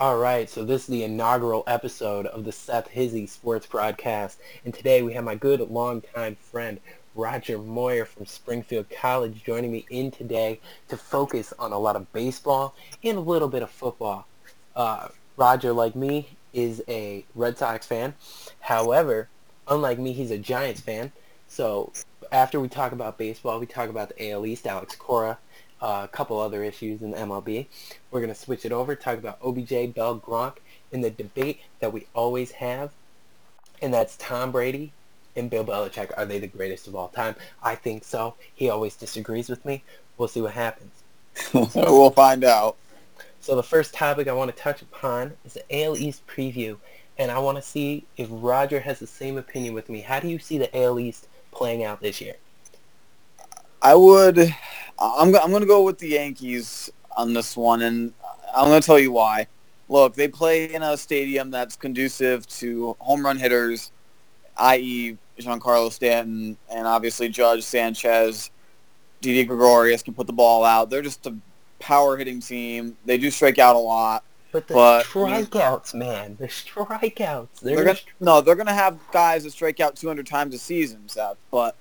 All right, so this is the inaugural episode of the Seth Hizzy Sports Broadcast, and today we have my good longtime friend Roger Moyer from Springfield College joining me in today to focus on a lot of baseball and a little bit of football. Uh, Roger, like me, is a Red Sox fan. However, unlike me, he's a Giants fan. So after we talk about baseball, we talk about the AL East, Alex Cora, uh, a couple other issues in the MLB. We're going to switch it over, talk about OBJ, Bell, Gronk, in the debate that we always have, and that's Tom Brady and Bill Belichick. Are they the greatest of all time? I think so. He always disagrees with me. We'll see what happens. we'll find out. So the first topic I want to touch upon is the AL East preview, and I want to see if Roger has the same opinion with me. How do you see the AL East playing out this year? I would. I'm. I'm going to go with the Yankees on this one, and I'm going to tell you why. Look, they play in a stadium that's conducive to home run hitters, i.e., Giancarlo Stanton, and obviously Judge Sanchez, Didi Gregorius can put the ball out. They're just a power hitting team. They do strike out a lot. But the but, strikeouts, man, the strikeouts. They're, they're gonna, no, they're going to have guys that strike out 200 times a season, Seth. But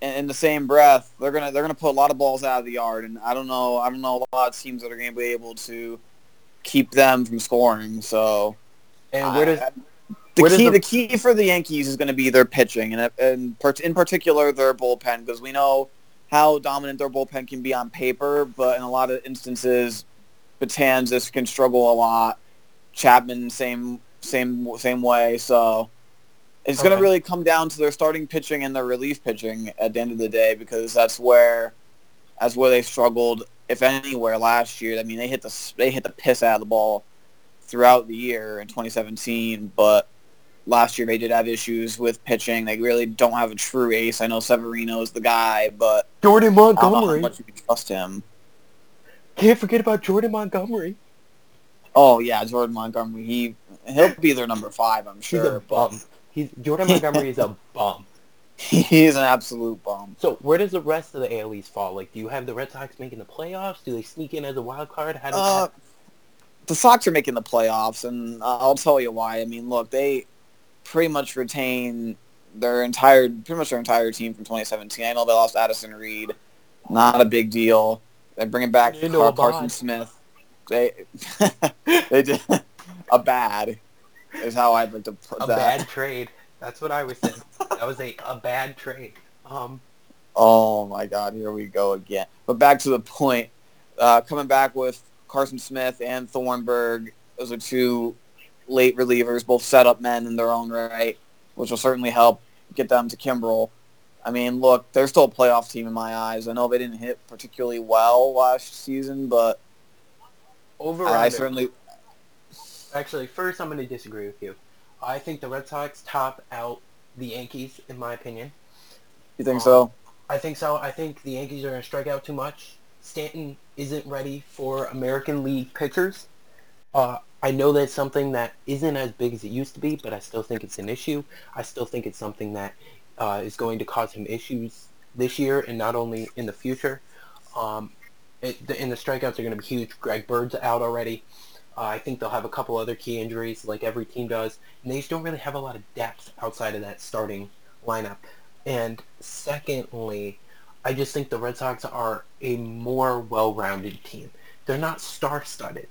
in, the same breath, they're gonna they're gonna put a lot of balls out of the yard, and I don't know I don't know a lot of teams that are going to be able to keep them from scoring. So, and where does I, the key the... the key for the Yankees is going to be their pitching, and and in particular their bullpen, because we know how dominant their bullpen can be on paper, but in a lot of instances, Betances can struggle a lot. Chapman, same same same way. So it's okay. going to really come down to their starting pitching and their relief pitching at the end of the day, because that's where that's where they struggled, if anywhere, last year. I mean, they hit the they hit the piss out of the ball throughout the year in 2017, but last year they did have issues with pitching. They really don't have a true ace. I know Severino's the guy, but Jordan Montgomery. I don't know how much you can trust him. Can't forget about Jordan Montgomery. Oh yeah, Jordan Montgomery. He he'll be their number five, I'm sure. Bum. He's Jordan Montgomery is a bum. He's an absolute bum. So where does the rest of the AL East fall? Like, do you have the Red Sox making the playoffs? Do they sneak in as a wild card? How does uh, that... The Sox are making the playoffs, and I'll tell you why. I mean, look, they pretty much retain their entire, pretty much their entire team from 2017. I know they lost Addison Reed, not a big deal. They bring it back Car- Carson Smith. They they did a bad is how I'd like to put a that. bad trade. That's what I was saying. that was a, a bad trade. Um. Oh my God! Here we go again. But back to the point. Uh, coming back with Carson Smith and Thornburg. Those are two late relievers, both setup men in their own right, which will certainly help get them to Kimbrel. I mean, look, they're still a playoff team in my eyes. I know they didn't hit particularly well last season, but over I, I certainly. Actually, first I'm going to disagree with you. I think the Red Sox top out the Yankees, in my opinion. You think um, so? I think so. I think the Yankees are going to strike out too much. Stanton isn't ready for American League pitchers. Uh, I know that's something that isn't as big as it used to be, but I still think it's an issue. I still think it's something that uh, is going to cause him issues this year and not only in the future. Um, it, the, and the strikeouts are going to be huge. Greg Bird's out already. Uh, I think they'll have a couple other key injuries like every team does. And they just don't really have a lot of depth outside of that starting lineup. And secondly, I just think the Red Sox are a more well-rounded team. They're not star-studded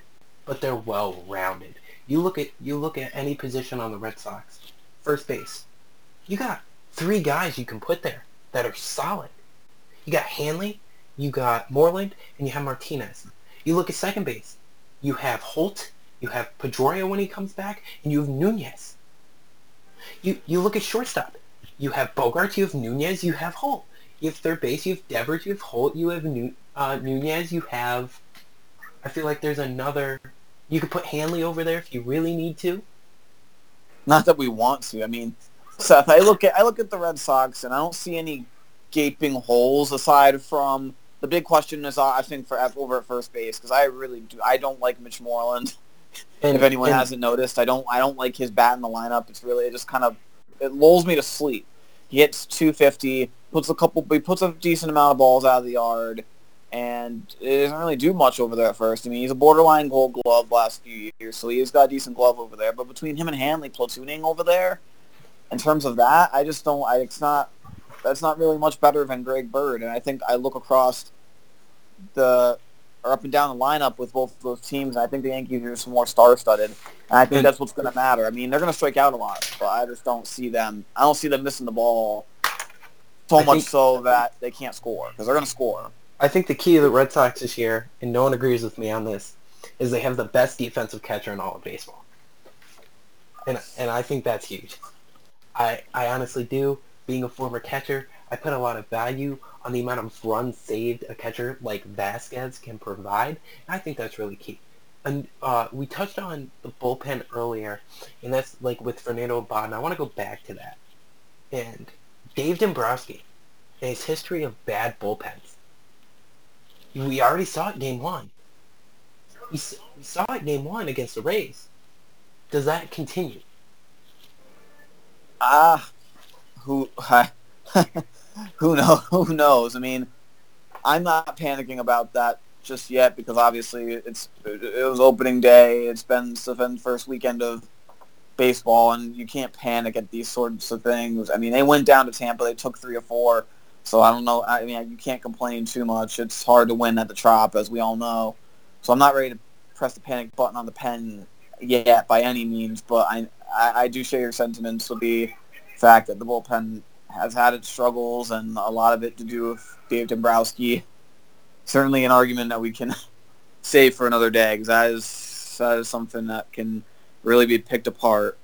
but they're well rounded. You look at you look at any position on the Red Sox, first base. You got three guys you can put there that are solid. You got Hanley, you got Moreland, and you have Martinez. You look at second base. You have Holt, you have Pedroia when he comes back, and you have Nunez. You you look at shortstop. You have Bogaerts, you have Nunez, you have Holt. You have third base, you have Devers, you have Holt, you have Nu- uh, Nunez, you have. I feel like there's another you could put Hanley over there if you really need to. Not that we want to. I mean, Seth, I look at I look at the Red Sox and I don't see any gaping holes aside from the big question is I think for over at first base because I really do I don't like Mitch Moreland. And, if anyone and, hasn't noticed, I don't I don't like his bat in the lineup. It's really it just kind of it lulls me to sleep. He hits 250, puts a couple he puts a decent amount of balls out of the yard. and it doesn't really do much over there at first. I mean, he's a borderline Gold Glove last few years, so he's got a decent glove over there. But between him and Hanley platooning over there, in terms of that, I just don't. I, it's not. That's not really much better than Greg Bird, and I think I look across the or up and down the lineup with both of those teams. And I think the Yankees are just more star-studded, and I think hmm. that's what's going to matter. I mean, they're going to strike out a lot, but I just don't see them. I don't see them missing the ball so I much think- so that they can't score because they're going to score. I think the key to the Red Sox this year, and no one agrees with me on this, is they have the best defensive catcher in all of baseball. And and I think that's huge. I I honestly do. Being a former catcher, I put a lot of value on the amount of runs saved a catcher like Vazquez can provide. And I think that's really key. And uh, we touched on the bullpen earlier, and that's like with Fernando Abad, I want to go back to that. And Dave Dombrowski and his history of bad bullpens. We already saw it game one. We, saw it game one against the Rays. Does that continue? Ah, who who knows? Who knows? I mean, I'm not panicking about that just yet because obviously it's it was opening day. It's been been first weekend of baseball, and you can't panic at these sorts of things. I mean, they went down to Tampa. They took three or four. So I don't know. I mean, you can't complain too much. It's hard to win at the Trop, as we all know. So I'm not ready to press the panic button on the pen yet by any means. But I, I, I do share your sentiments with the fact that the bullpen has had its struggles and a lot of it to do with Dave Dombrowski. Certainly an argument that we can save for another day because that is, that is something that can really be picked apart.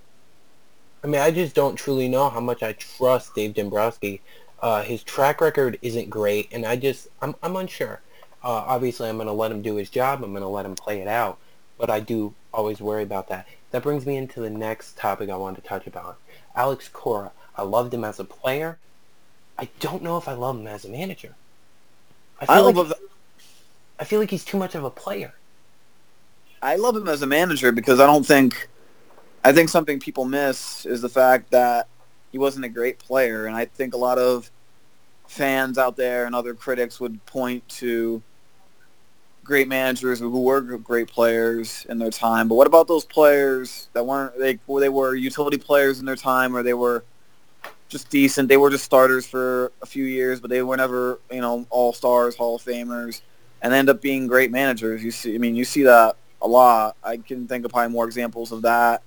I mean, I just don't truly know how much I trust Dave Dombrowski. Uh, his track record isn't great, and I just, I'm, I'm unsure. Uh, obviously, I'm going to let him do his job. I'm going to let him play it out, but I do always worry about that. That brings me into the next topic I wanted to touch about. Alex Cora. I loved him as a player. I don't know if I love him as a manager. I I feel, love, like, I feel like he's too much of a player. I love him as a manager because I don't think, I think something people miss is the fact that he wasn't a great player, and I think a lot of fans out there and other critics would point to great managers who were great players in their time. But what about those players that weren't they they were utility players in their time or they were just decent. They were just starters for a few years, but they were never, you know, all stars, Hall of Famers, and end up being great managers. You see, I mean, you see that a lot. I can think of probably more examples of that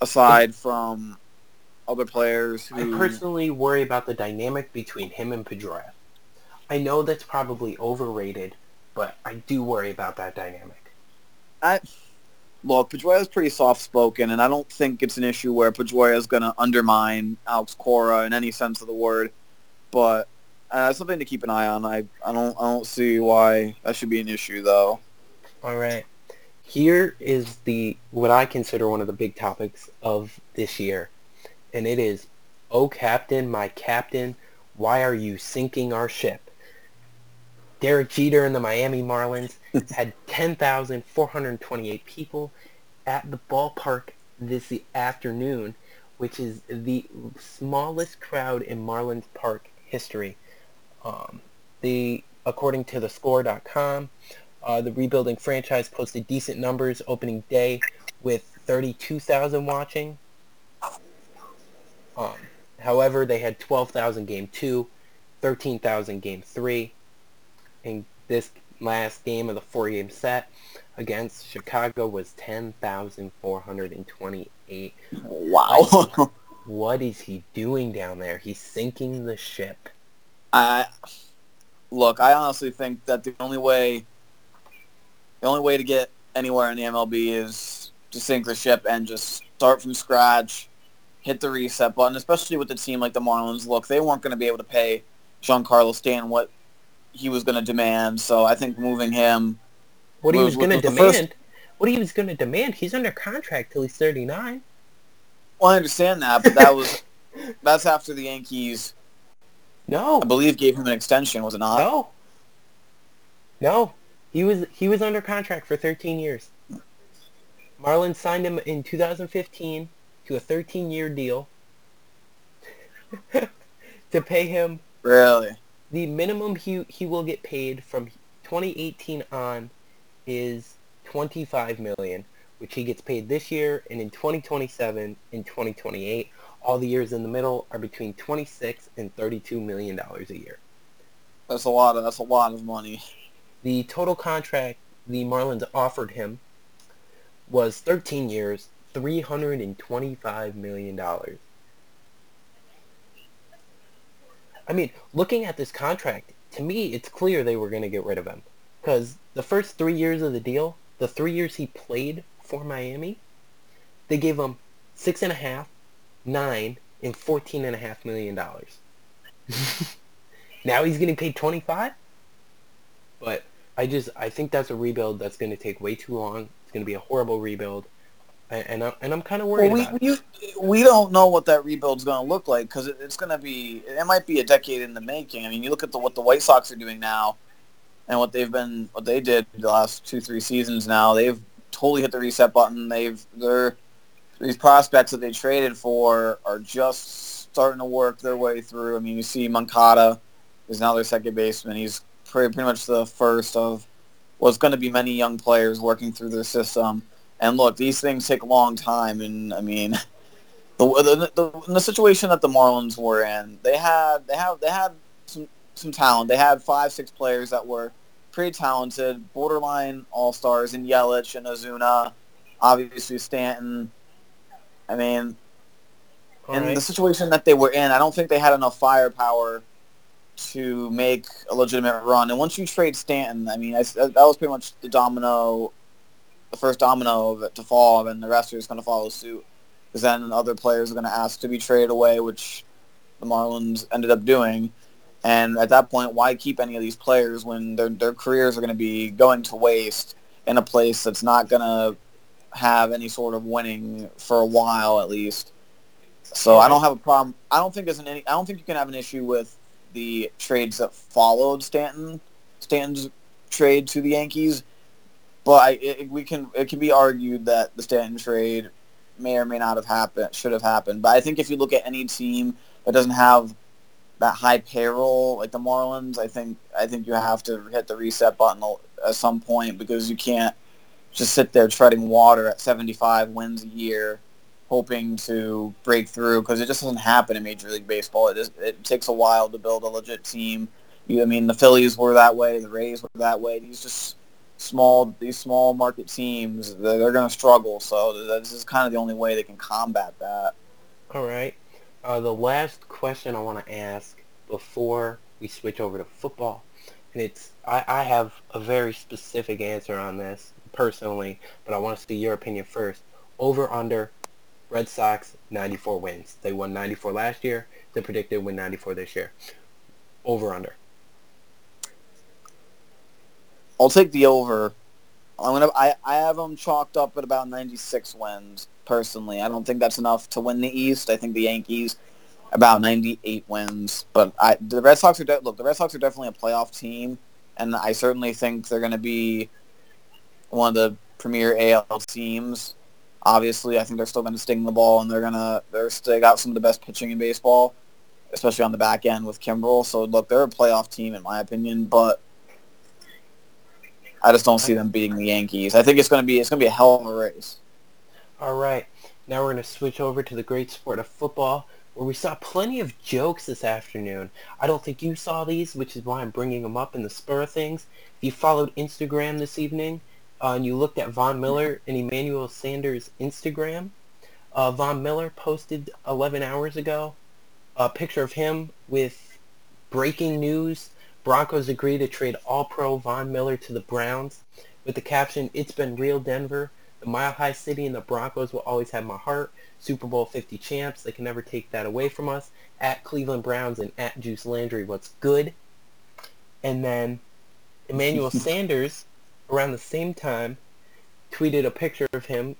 aside from other players I who. personally worry about the dynamic between him and Pedroia. I know that's probably overrated, but I do worry about that dynamic. I look, is pretty soft spoken, and I don't think it's an issue where Pedroia is going to undermine Alex Cora in any sense of the word. But uh, something to keep an eye on. I, I don't I don't see why that should be an issue though. All right. Here is the what I consider one of the big topics of this year, and it is, "Oh Captain, my Captain, why are you sinking our ship?" Derek Jeter and the Miami Marlins had 10,428 people at the ballpark this afternoon, which is the smallest crowd in Marlins Park history. Um, the according to the score.com, uh, the rebuilding franchise posted decent numbers opening day with 32,000 watching. Um, however, they had 12,000 game two, 13,000 game three, and this last game of the four-game set against Chicago was 10,428. Wow. What is he doing down there? He's sinking the ship. I look. I honestly think that the only way, the only way to get anywhere in the MLB is to sink the ship and just start from scratch, hit the reset button. Especially with a team like the Marlins. Look, they weren't going to be able to pay Giancarlo Stanton what he was going to demand. So I think moving him. What he was going to demand? first- What he was going to demand? He's under contract till he's 39. Well, I understand that, but that was that's after the Yankees, No, I believe, gave him an extension. Was it not? no, no. He was he was under contract for 13 years. Marlins signed him in 2015 to a 13-year deal to pay him Really? The minimum he he will get paid from 2018 on is 25 million, which he gets paid this year, and in 2027 and 2028, all the years in the middle are between 26 and 32 million dollars a year. That's a lot of that's a lot of money. The total contract the Marlins offered him was 13 years, 325 million dollars. I mean, looking at this contract, to me, it's clear they were going to get rid of him. Because the first three years of the deal, the three years he played for Miami, they gave him six and a half, nine, and fourteen and a half million dollars. now he's getting paid twenty five. But I just I think that's a rebuild that's going to take way too long. It's going to be a horrible rebuild and I'm, and I'm kind of worried well, we, we, we don't know what that rebuild's going to look like because it, it's going to be it might be a decade in the making. I mean, you look at the, what the White Sox are doing now, and what they've been what they did the last two three seasons now. They've totally hit the reset button. They've they're these prospects that they traded for are just starting to work their way through. I mean, you see Moncada is now their second baseman. He's pretty, pretty much the first of what's going to be many young players working through their system. And look, these things take a long time, and I mean, the, the, the, the situation that the Marlins were in, they had they have they had some some talent. They had five six players that were pretty talented, borderline all stars in Yelich and Ozuna, obviously Stanton. I mean, all in right. the situation that they were in, I don't think they had enough firepower to make a legitimate run. And once you trade Stanton, I mean, I, that was pretty much the domino the first domino of it to fall, and the rest are just going to follow suit. Because then other players are going to ask to be traded away, which the Marlins ended up doing. And at that point, why keep any of these players when their their careers are going to be going to waste in a place that's not going to have any sort of winning for a while at least. So I don't have a problem. I don't think there's an any. I don't think you can have an issue with the trades that followed Stanton Stanton's trade to the Yankees but I, it, we can it can be argued that the Stanton trade may or may not have happened, should have happened. But I think if you look at any team that doesn't have that high payroll like the Marlins, I think I think you have to hit the reset button at some point because you can't just sit there treading water at 75 wins a year, hoping to break through because it just doesn't happen in Major League Baseball. It, is, it takes a while to build a legit team. You, I mean, the Phillies were that way, the Rays were that way. These just small these small market teams they're, going to struggle. So this is kind of the only way they can combat that. All right. Uh, the last question I want to ask before we switch over to football, and it's I, I have a very specific answer on this personally, but I want to see your opinion first. Over under Red Sox 94 wins. They won 94 last year. They predicted win 94 this year. Over under. I'll take the over. I'm gonna. I, I have them chalked up at about 96 wins personally. I don't think that's enough to win the East. I think the Yankees about 98 wins. But I, the Red Sox are de- look. The Red Sox are definitely a playoff team, and I certainly think they're going to be one of the premier AL teams. Obviously, I think they're still going to sting the ball, and they're gonna they're they got some of the best pitching in baseball, especially on the back end with Kimbrel. So look, they're a playoff team in my opinion, but I just don't see them beating the Yankees. I think it's going to be it's going to be a hell of a race. All right, now we're going to switch over to the great sport of football, where we saw plenty of jokes this afternoon. I don't think you saw these, which is why I'm bringing them up in the spur of things. If you followed Instagram this evening uh, and you looked at Von Miller and Emmanuel Sanders' Instagram, uh, Von Miller posted 11 hours ago a picture of him with breaking news Broncos agree to trade All-Pro Von Miller to the Browns with the caption, It's been real Denver. The Mile High City and the Broncos will always have my heart. Super Bowl 50 champs. They can never take that away from us. At Cleveland Browns and at Juice Landry, what's good? And then Emmanuel Sanders, around the same time, tweeted a picture of him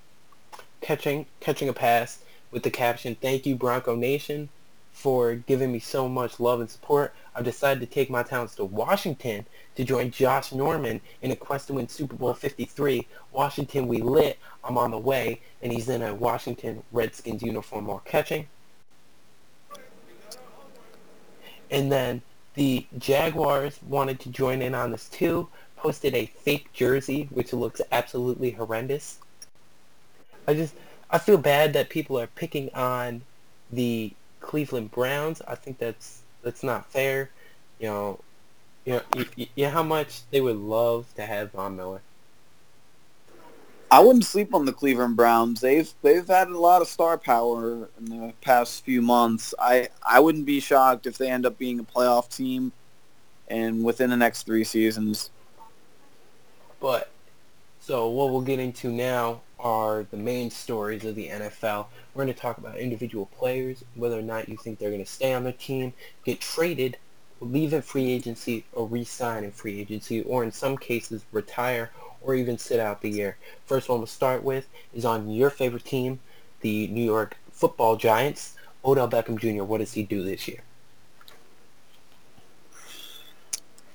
catching catching a pass with the caption, Thank you, Bronco Nation for giving me so much love and support, I've decided to take my talents to Washington to join Josh Norman in a quest to win Super Bowl 53. Washington, we lit. I'm on the way. And he's in a Washington Redskins uniform while catching. And then The Jaguars wanted to join in on this too, posted a fake jersey, which looks absolutely horrendous. I just, I feel bad that people are picking on the Cleveland Browns. I think that's that's not fair. You know, you know, you, you know how much they would love to have Von Miller. I wouldn't sleep on the Cleveland Browns. They've they've had a lot of star power in the past few months. I I wouldn't be shocked if they end up being a playoff team, and within the next three seasons. But so what we'll get into now are the main stories of the NFL. We're going to talk about individual players, whether or not you think they're going to stay on the team, get traded, leave in free agency, or re-sign in free agency, or in some cases retire or even sit out the year. First one we'll start with is on your favorite team, the New York Football Giants. Odell Beckham Jr., what does he do this year?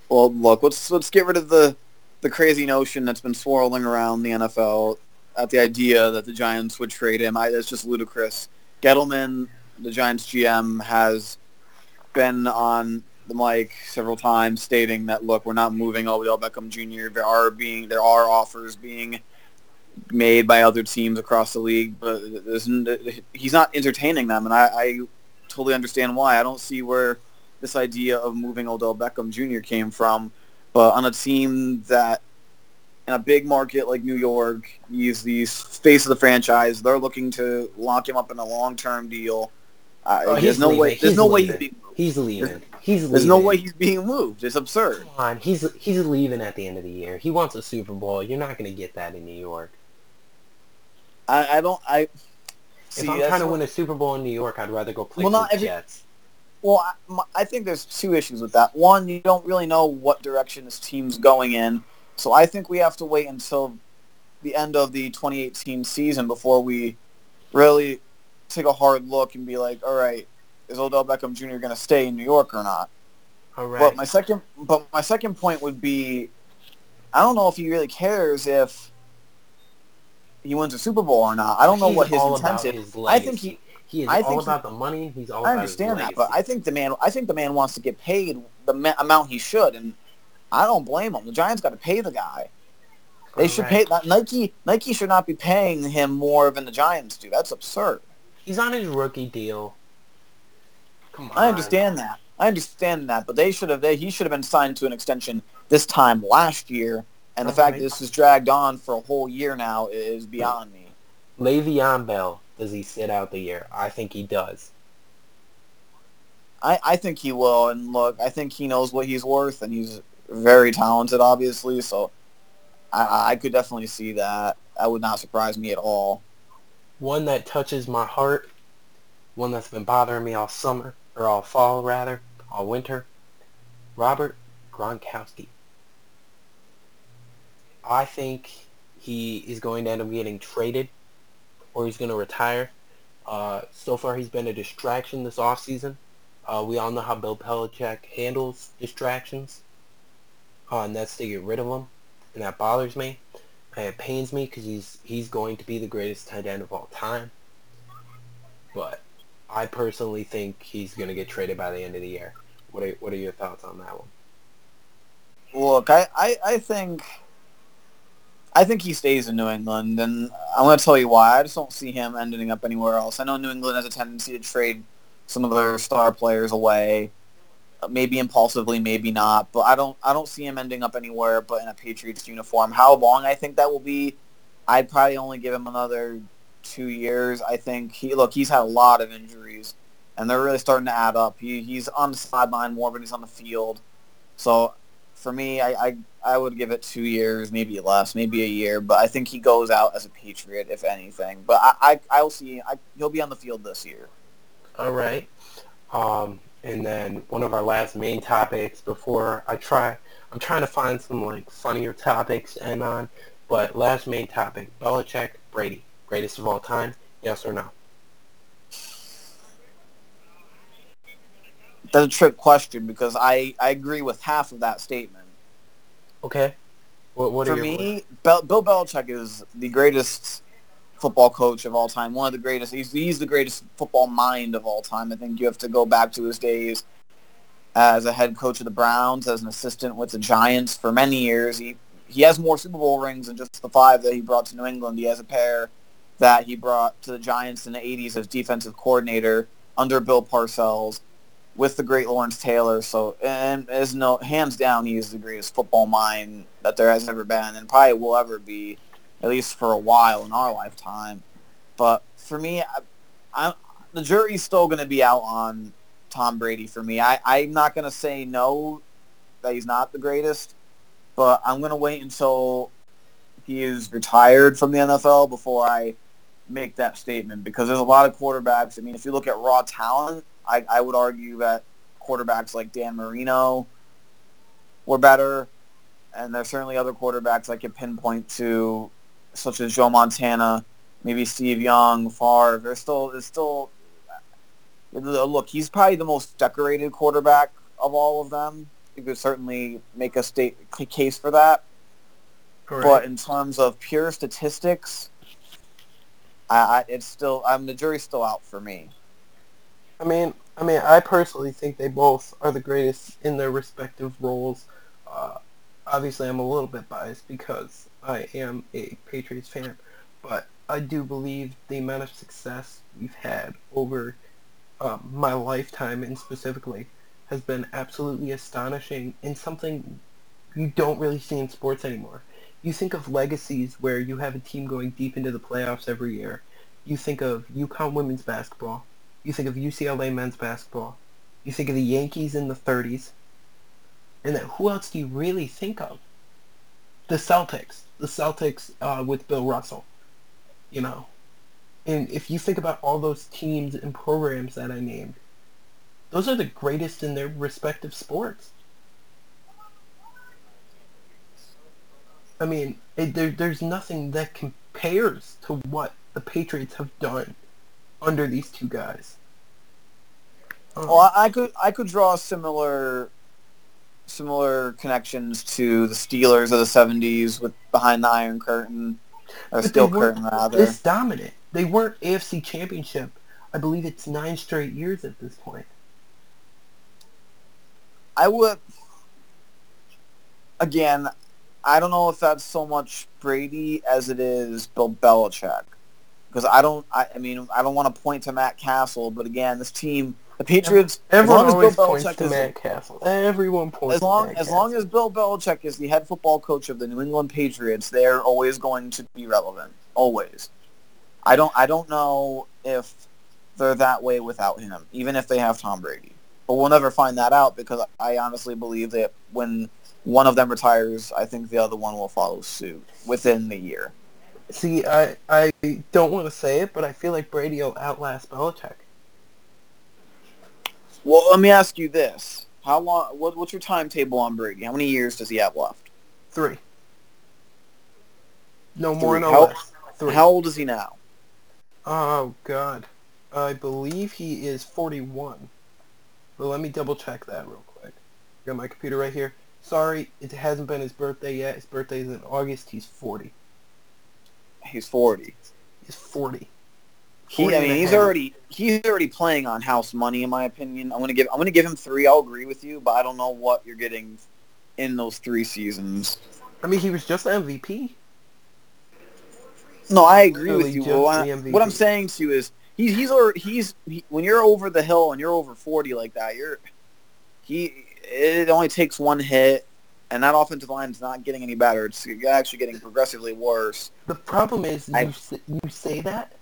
Well, look, let's let's get rid of the the crazy notion that's been swirling around the NFL at the idea that the Giants would trade him. I, it's just ludicrous. Gettleman, the Giants GM, has been on the mic several times stating that look, we're not moving Odell Beckham Jr. There are being there are offers being made by other teams across the league, but he's not entertaining them, and I, I totally understand why. I don't see where this idea of moving Odell Beckham Jr. came from, but on a team that in a big market like New York, he's the face of the franchise. They're looking to lock him up in a long-term deal. Uh, oh, there's no leaving. way. There's he's no leaving. way he's being moved. He's leaving. He's There's no way he's being moved. It's absurd. Come on, he's he's leaving at the end of the year. He wants a Super Bowl. You're not going to get that in New York. I, I don't. I. See, if I'm trying to win a Super Bowl in New York, I'd rather go play well, not every, Jets. Well, I, I think there's two issues with that. One, you don't really know what direction this team's going in, so I think we have to wait until the end of the 2018 season before we really take a hard look and be like, all right, is Odell Beckham Jr. going to stay in New York or not? All right. But my second, but my second point would be, I don't know if he really cares if he wins a Super Bowl or not. I don't know he's what his intent is. I think he. He is I all about he, the money. He's all. I understand that, but I think the man. I think the man wants to get paid the ma- amount he should, and I don't blame him. The Giants got to pay the guy. They should pay Nike. Nike should not be paying him more than the Giants do. That's absurd. He's on his rookie deal. Come on. I understand that. I understand that, but they should have. They, he should have been signed to an extension this time last year, and the fact that this has dragged on for a whole year now is beyond me. Le'Veon Bell, does he sit out the year? I think he does. I, I think he will, and look, I think he knows what he's worth, and he's very talented, obviously. So I, I could definitely see that. That would not surprise me at all. One that touches my heart, one that's been bothering me all summer, or all fall rather, all winter. Robert Gronkowski. I think he is going to end up getting traded or he's going to retire. Uh, so far, he's been a distraction this offseason. Uh, we all know how Bill Belichick handles distractions, and that's to get rid of him, and that bothers me. And it pains me because he's he's going to be the greatest tight end of all time. But I personally think he's going to get traded by the end of the year. What are what are your thoughts on that one? Look, I, I, I think I think he stays in New England, and I'm going to tell you why. I just don't see him ending up anywhere else. I know New England has a tendency to trade some of their star players away, maybe impulsively, maybe not. But I don't I don't see him ending up anywhere but in a Patriots uniform. How long I think that will be, I'd probably only give him another two years. I think he look he's had a lot of injuries, and they're really starting to add up. He he's on the sideline more than he's on the field. So for me, I, I I would give it two years, maybe less, maybe a year. But I think he goes out as a Patriot, if anything. But I I I'll see. I, he'll be on the field this year. All right. Um, and then one of our last main topics before I try, I'm trying to find some like funnier topics and on. But last main topic: Belichick, Brady. Greatest of all time? Yes or no? That's a trick question because I, I agree with half of that statement. Okay. What, what For me, Bill Belichick is the greatest football coach of all time. One of the greatest. He's, he's the greatest football mind of all time. I think you have to go back to his days as a head coach of the Browns, as an assistant with the Giants for many years. He he has more Super Bowl rings than just the five that he brought to New England. He has a pair that he brought to the Giants in the 80s as defensive coordinator under Bill Parcells with the great Lawrence Taylor. So, and as no hands down, he is the greatest football mind that there has ever been, and probably will ever be, at least for a while in our lifetime. But for me, I, I the jury's still going to be out on Tom Brady. For me, I, I'm not going to say no that he's not the greatest, but I'm going to wait until he is retired from the NFL before I make that statement because there's a lot of quarterbacks. I mean, if you look at raw talent, I, I would argue that quarterbacks like Dan Marino were better, and there's certainly other quarterbacks I could pinpoint to, such as Joe Montana, maybe Steve Young, Favre. There's still there's still look. He's probably the most decorated quarterback of all of them. You could certainly make a state case for that. Correct. But in terms of pure statistics, I, I it's still I'm the jury's still out for me. I mean, I mean, I personally think they both are the greatest in their respective roles. Uh, obviously, I'm a little bit biased because I am a Patriots fan, but I do believe the amount of success we've had over um, my lifetime, and specifically, has been absolutely astonishing and something you don't really see in sports anymore. You think of legacies where you have a team going deep into the playoffs every year. You think of UConn women's basketball you think of UCLA men's basketball. You think of the Yankees in the 30s. And then who else do you really think of? The Celtics. The Celtics uh, with Bill Russell. You know. And if you think about all those teams and programs that I named, those are the greatest in their respective sports. I mean, it, there, there's nothing that compares to what the Patriots have done under these two guys. Um, well, I could I could draw a similar similar connections to the Steelers of the '70s with behind the Iron Curtain, or Steel Curtain rather. This dominant. They weren't AFC Championship. I believe it's nine straight years at this point. I would. Again, I don't know if that's so much Brady as it is Bill Belichick because I don't. I, I, mean, I don't want to point to Matt Cassel, but again, this team, the Patriots. Everyone as always Bill points Belichick to is, Matt Cassel. Everyone points. As long as long as Bill Belichick is the head football coach of the New England Patriots, they're always going to be relevant. Always. I don't. I don't know if they're that way without him, even if they have Tom Brady. But we'll never find that out because I honestly believe that when one of them retires, I think the other one will follow suit within the year. See, I I don't want to say it, but I feel like Brady will outlast Belichick. Well, let me ask you this: How long? What, what's your timetable on Brady? How many years does he have left? Three. No more, Three. no how, less. Three. How old is he now? Oh God, I believe he is forty-one. But let me double check that real quick. Got my computer right here. Sorry, it hasn't been his birthday yet. His birthday is in August. He's forty. He's forty. He's forty. He, I mean, he's already he's already playing on house money, in my opinion. I'm gonna give I'm gonna give him three. I'll agree with you, but I don't know what you're getting in those three seasons. I mean, he was just MVP. No, I agree with you. What, I, what I'm saying to you is he's he's he, when you're over the hill and you're over 40 like that, you're he it only takes one hit and that offensive line is not getting any better. It's actually getting progressively worse. The problem is I, you, you say that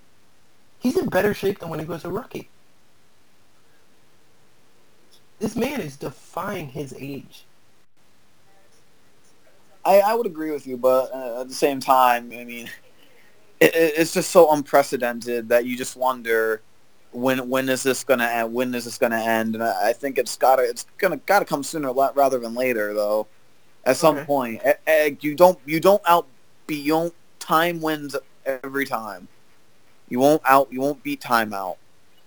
he's in better shape than when he was a rookie. This man is defying his age. I, I would agree with you, but uh, at the same time, I mean, it, it's just so unprecedented that you just wonder when when is this gonna end? When is this gonna end? And I, I think it's gotta it's gonna gotta come sooner rather than later, though at some okay. point. You don't you don't out you time wins every time. You won't out you won't beat time out.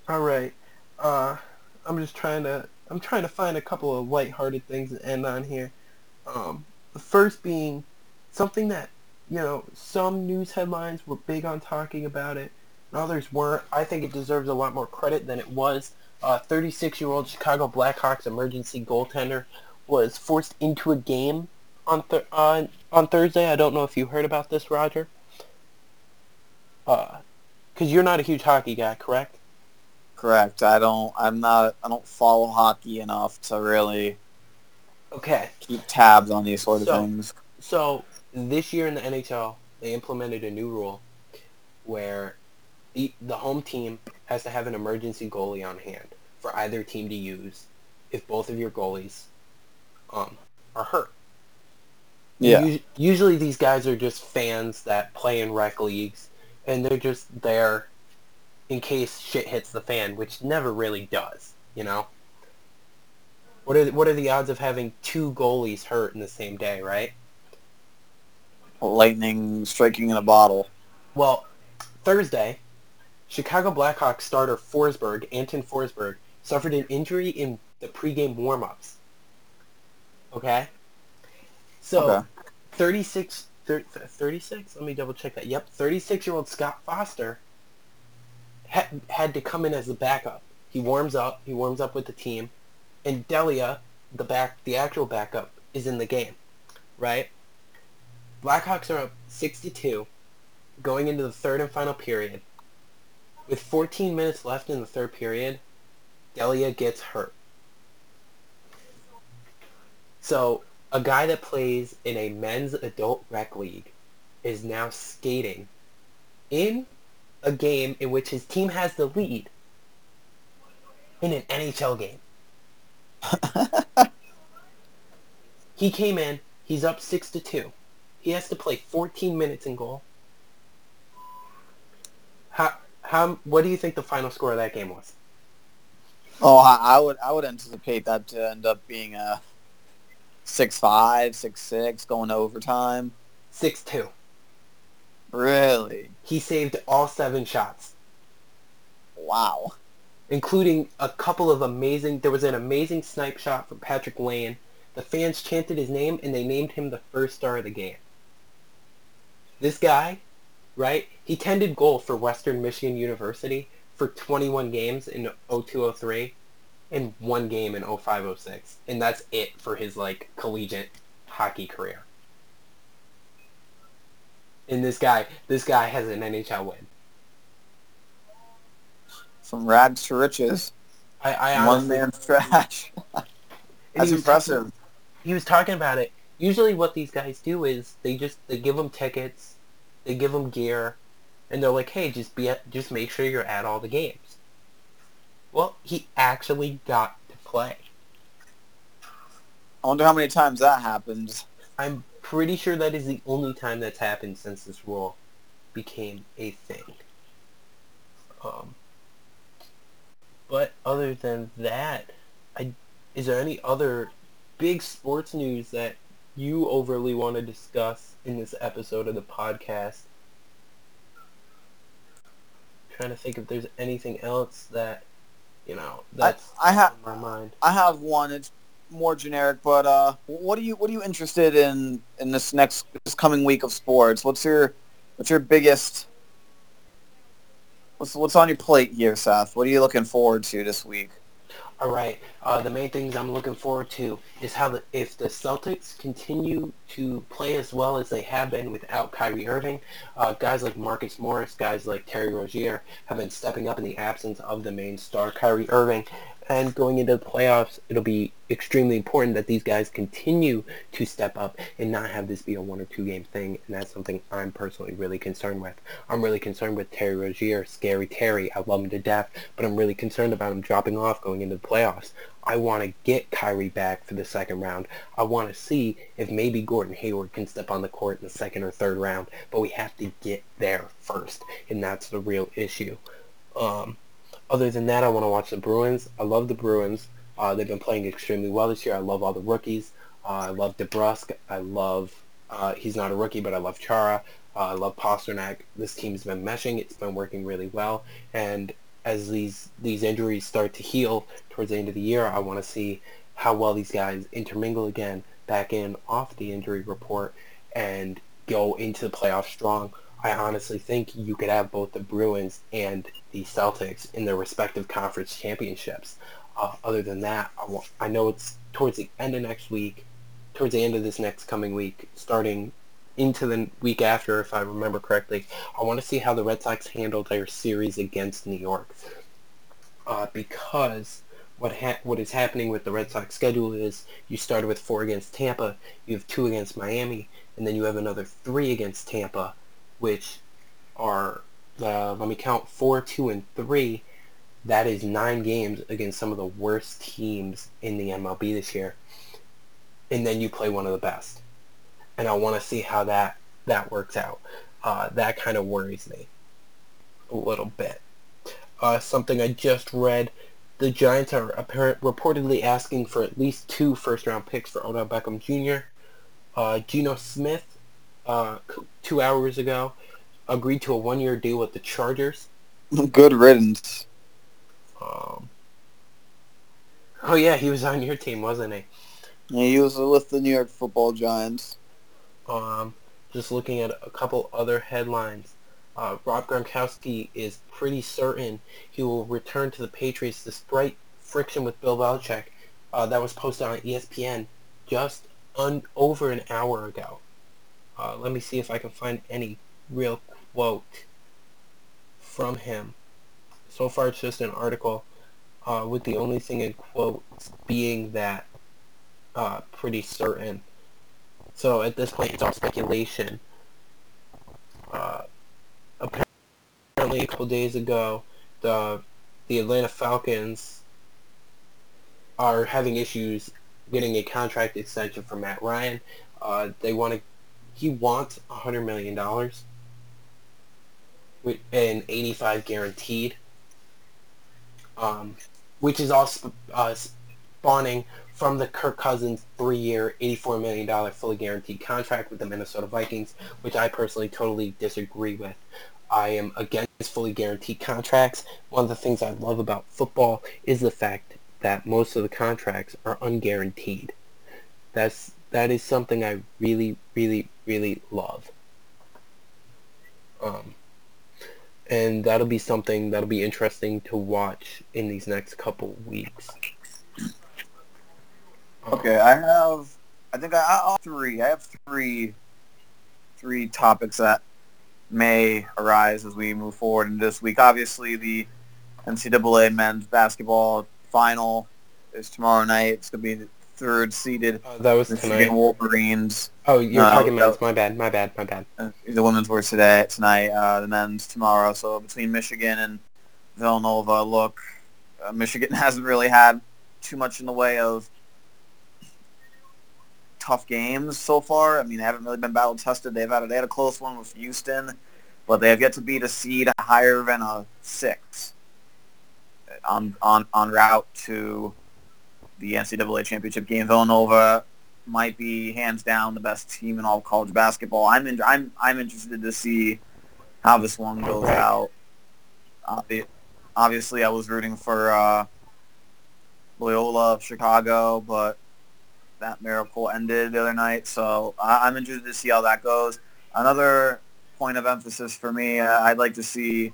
All right. Uh, I'm just trying to I'm trying to find a couple of light-hearted things to end on here. Um, the first being something that you know some news headlines were big on talking about it, and others weren't. I think it deserves a lot more credit than it was. uh, 36-year-old Chicago Blackhawks emergency goaltender was forced into a game on th- on on Thursday. I don't know if you heard about this, Roger. Uh, because you're not a huge hockey guy, correct? Correct. I don't. I'm not. I don't follow hockey enough to really Okay. keep tabs on these sort of So- things. So this year in the NHL, they implemented a new rule where the, the home team has to have an emergency goalie on hand for either team to use if both of your goalies um, are hurt. Yeah. Us- usually these guys are just fans that play in rec leagues, and they're just there in case shit hits the fan, which never really does. You know. What are the, what are the odds of having two goalies hurt in the same day, right? Lightning striking in a bottle. Well, Thursday, Chicago Blackhawks starter Forsberg, Anton Forsberg, suffered an injury in the pregame warm-ups. Okay? So, Okay. 36, thir- 36? Let me double check that. Yep, 36-year-old Scott Foster had, had to come in as the backup. He warms up, he warms up with the team, and Delia, the back, the actual backup, is in the game, right? Blackhawks are up 6-2 going into the third and final period. With 14 minutes left in the third period, Delia gets hurt. So, a guy that plays in a men's adult rec league is now skating in a game in which his team has the lead in an NHL game. he came in, he's up 6 to 2. He has to play 14 minutes in goal. How how what do you think the final score of that game was? Oh, I, I would. I would anticipate that to end up being a six five, six six, going to overtime. 6-2. Really? He saved all 7 shots, Wow. including a couple of amazing there was an amazing snipe shot from Patrik Laine. The fans chanted his name and they named him the first star of the game. This guy, right? He tended goal for Western Michigan University for 21 games in 0203 and one game in 0506 and that's it for his like collegiate hockey career. And this guy, this guy has an NHL win. From rags to riches. I, I One honestly, man's trash. That's impressive. talking- he was talking about it. Usually, what these guys do is they just they give them tickets, they give them gear, and they're like, "Hey, just be at, just make sure you're at all the games." Well, he actually got to play. I wonder how many times that happens. I'm pretty sure that is the only time that's happened since this rule became a thing. Um, but other than that, I is there any other big sports news that you overly want to discuss in this episode of the podcast? trying to think if there's anything else that you know that's I ha- on my mind. I have one. It's more generic, but uh, what are you what are you interested in in this next this coming week of sports? What's your what's your biggest what's what's on your plate here, Seth? What are you looking forward to this week? All right. Uh, the main things I'm looking forward to is how the, if the Celtics continue to play as well as they have been without Kyrie Irving, uh, guys like Marcus Morris, guys like Terry Rozier have been stepping up in the absence of the main star Kyrie Irving. And going into the playoffs, it'll be extremely important that these guys continue to step up and not have this be a one or two game thing. And that's something I'm personally really concerned with. I'm really concerned with Terry Rozier, Scary Terry. I love him to death, but I'm really concerned about him dropping off going into the playoffs. I want to get Kyrie back for the second round. I want to see if maybe Gordon Hayward can step on the court in the second or third round, but we have to get there first, and that's the real issue. Um, other than that, I want to watch the Bruins. I love the Bruins. Uh, they've been playing extremely well this year. I love all the rookies. Uh, I love DeBrusk. I love, uh, he's not a rookie, but I love Chara. Uh, I love Pastrnak. This team's been meshing. It's been working really well. And as these these injuries start to heal towards the end of the year, I want to see how well these guys intermingle again, back in off the injury report, and go into the playoffs strong. I honestly think you could have both the Bruins and the Celtics in their respective conference championships. Uh, other than that, I, I know it's towards the end of next week, towards the end of this next coming week, starting into the week after, if I remember correctly. I want to see how the Red Sox handle their series against New York, uh, because what ha- what is happening with the Red Sox schedule is you started with four against Tampa, you have two against Miami, and then you have another three against Tampa, which are uh, let me count four, two, and three. That is nine games against some of the worst teams in the MLB this year, and then you play one of the best. And I want to see how that that works out. Uh, that kind of worries me a little bit. Uh, something I just read the Giants are apparent, reportedly asking for at least two first-round picks for Odell Beckham Jr. Uh, Geno Smith, uh, two hours ago, agreed to a one-year deal with the Chargers. Good riddance. Um, oh yeah, he was on your team, wasn't he? Yeah, he was with the New York Football Giants. Um, just looking at a couple other headlines. Uh, Rob Gronkowski is pretty certain he will return to the Patriots despite friction with Bill Belichick. Uh, that was posted on ESPN just un- over an hour ago. Uh, let me see if I can find any real quote from him. So far, it's just an article uh, with the only thing in quotes being that uh, pretty certain. So at this point, it's all speculation. Uh, apparently a couple days ago, the the Atlanta Falcons are having issues getting a contract extension for Matt Ryan. Uh, they want to, he wants a hundred million dollars, and eighty five guaranteed, um, which is all sp- uh, spawning from the Kirk Cousins three-year, $84 million fully guaranteed contract with the Minnesota Vikings, which I personally totally disagree with. I am against fully guaranteed contracts. One of the things I love about football is the fact that most of the contracts are unguaranteed. That's that is something I really, really, really love. Um, and that'll be something that'll be interesting to watch in these next couple weeks. Okay, I have. I think I, I have three. I have three, three topics that may arise as we move forward in this week. Obviously, the NCAA men's basketball final is tomorrow night. It's going to be third seeded uh, that was Michigan tonight. Wolverines. Oh, you're uh, talking men's. My bad. My bad. My bad. Uh, the women's were today, tonight. Uh, the men's tomorrow. So between Michigan and Villanova, look, uh, Michigan hasn't really had too much in the way of tough games so far. I mean, they haven't really been battle tested. They've had a, they had a close one with Houston, but they have yet to beat a seed higher than a six on on on route to the NCAA championship game. Villanova might be hands down the best team in all college basketball. I'm in, I'm I'm interested to see how this one goes out. obviously, I was rooting for uh, Loyola of Chicago, but that miracle ended the other night. So I'm interested to see how that goes. Another point of emphasis for me, uh, I'd like to see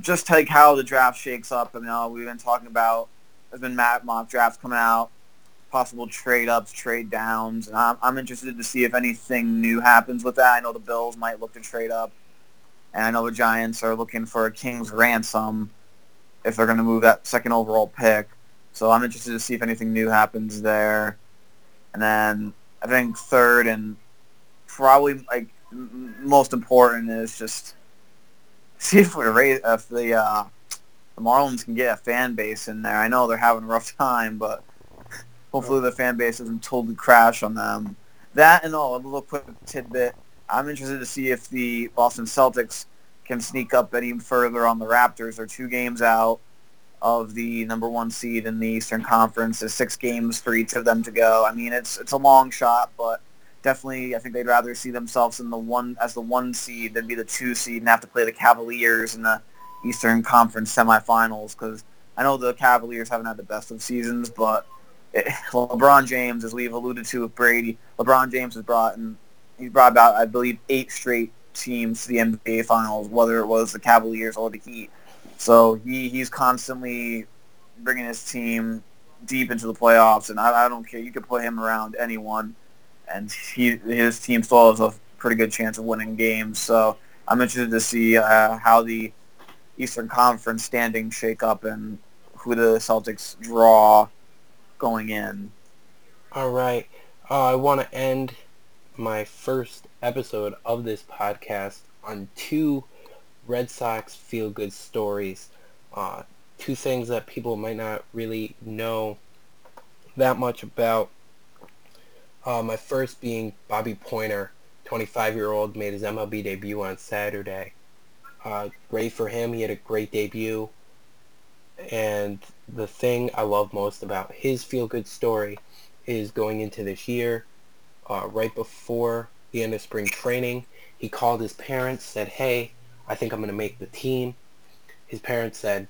just like how the draft shakes up. I mean, uh, we've been talking about there's been mock drafts coming out, possible trade ups, trade downs, and I'm, I'm interested to see if anything new happens with that. I know the Bills might look to trade up, and I know the Giants are looking for a king's ransom if they're going to move that second overall pick. So I'm interested to see if anything new happens there. And then I think third and probably like most important is just see if we raise if the uh, the Marlins can get a fan base in there. I know they're having a rough time, but hopefully the fan base doesn't totally crash on them. That and all, a little quick tidbit. I'm interested to see if the Boston Celtics can sneak up any further on the Raptors. They're two games out of the number one seed in the Eastern Conference. There's six games for each of them to go. I mean, it's it's a long shot, but definitely, I think they'd rather see themselves in the one as the one seed than be the two seed and have to play the Cavaliers in the Eastern Conference semifinals. Because I know the Cavaliers haven't had the best of seasons, but it, LeBron James, as we've alluded to with Brady, LeBron James has brought and he's brought about, I believe, eight straight teams to the NBA Finals, whether it was the Cavaliers or the Heat. So he, he's constantly bringing his team deep into the playoffs, and I, I don't care. You could put him around anyone, and he his team still has a pretty good chance of winning games. So I'm interested to see uh, how the Eastern Conference standing shake up and who the Celtics draw going in. All right. Uh, I want to end my first episode of this podcast on two Red Sox feel-good stories. Uh, two things that people might not really know that much about. Uh, my first being Bobby Poyner, 25-year-old, made his MLB debut on Saturday. Uh, great for him. He had a great debut. And the thing I love most about his feel-good story is going into this year, uh, right before the end of spring training, he called his parents, said, hey, I think I'm going to make the team. His parents said,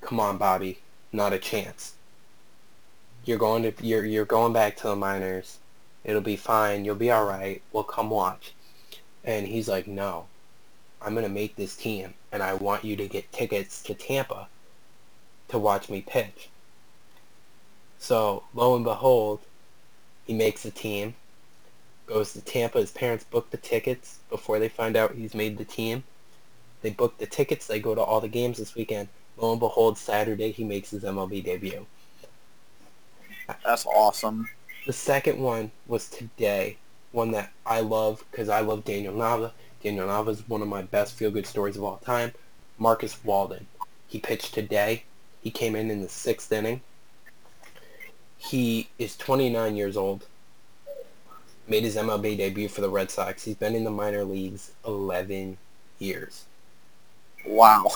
come on, Bobby, not a chance. You're going to you're you're going back to the minors. It'll be fine. You'll be all right. We'll come watch. And he's like, no, I'm going to make this team, and I want you to get tickets to Tampa to watch me pitch. So, lo and behold, he makes the team, goes to Tampa. His parents book the tickets before they find out he's made the team. They book the tickets. They go to all the games this weekend. Lo and behold, Saturday he makes his MLB debut. That's awesome. The second one was today, one that I love because I love Daniel Nava. Daniel Nava is one of my best feel-good stories of all time. Marcus Walden. He pitched today. He came in in the sixth inning. He is 29 years old. Made his MLB debut for the Red Sox. He's been in the minor leagues 11 years. Wow.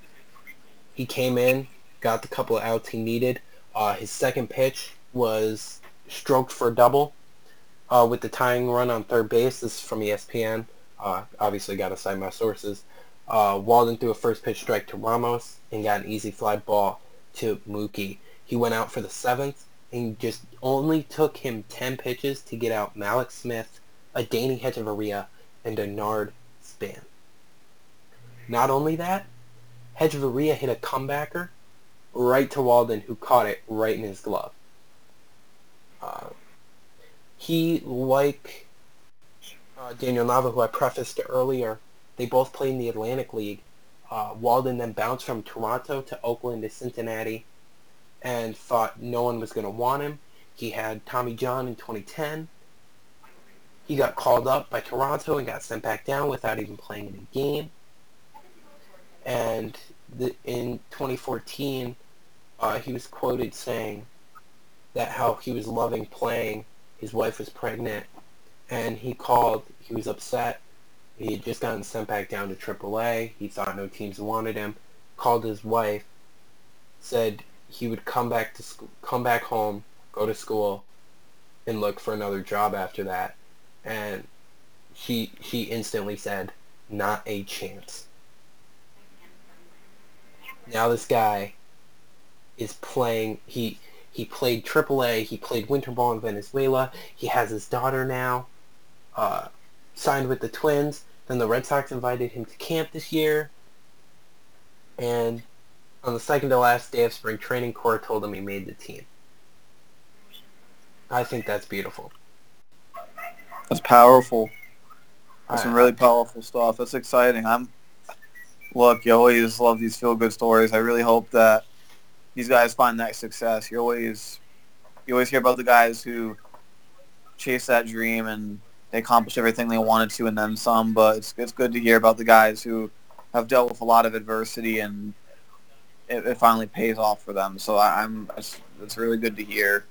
he came in, got the couple of outs he needed. Uh, his second pitch was stroked for a double uh, with the tying run on third base. This is from ESPN. Uh, obviously got to cite my sources. Uh, Walden threw a first pitch strike to Ramos and got an easy fly ball to Mookie. He went out for the seventh and just only took him 10 pitches to get out Mallex Smith, Adeiny Hechavarria, and Denard Span. Not only that, Hechavarria hit a comebacker right to Walden, who caught it right in his glove. Uh, he, like uh, Daniel Nava, who I prefaced earlier, they both played in the Atlantic League. Uh, Walden then bounced from Toronto to Oakland to Cincinnati and thought no one was going to want him. He had Tommy John in 2010. He got called up by Toronto and got sent back down without even playing in a game. And the, in 2014, uh, he was quoted saying that how he was loving playing. His wife was pregnant, and he called. He was upset. He had just gotten sent back down to AAA. He thought no teams wanted him. Called his wife, said he would come back to school, come back home, go to school, and look for another job after that. And she she instantly said, "Not a chance." Now this guy is playing. He he played AAA. He played winter ball in Venezuela. He has his daughter now. Uh, signed with the Twins. Then the Red Sox invited him to camp this year. And on the second to last day of spring training, Cora told him he made the team. I think that's beautiful. That's powerful. That's some really powerful stuff. That's exciting. I'm look, you always love these feel good stories. I really hope that these guys find that success. You always you always hear about the guys who chase that dream and they accomplish everything they wanted to and then some, but it's it's good to hear about the guys who have dealt with a lot of adversity and it, it finally pays off for them. So I, I'm it's, it's really good to hear.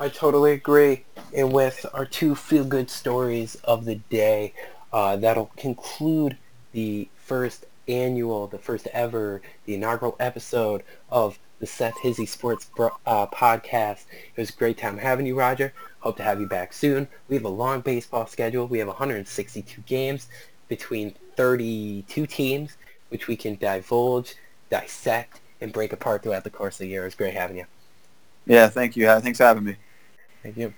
I totally agree. And with our two feel-good stories of the day, uh, that'll conclude the first annual, the first ever, the inaugural episode of the Seth Hizzy Sports uh, podcast. It was a great time having you, Roger. Hope to have you back soon. We have a long baseball schedule. We have 162 games between 32 teams, which we can divulge, dissect, and break apart throughout the course of the year. It was great having you. Yeah, thank you. Thanks for having me. Thank you.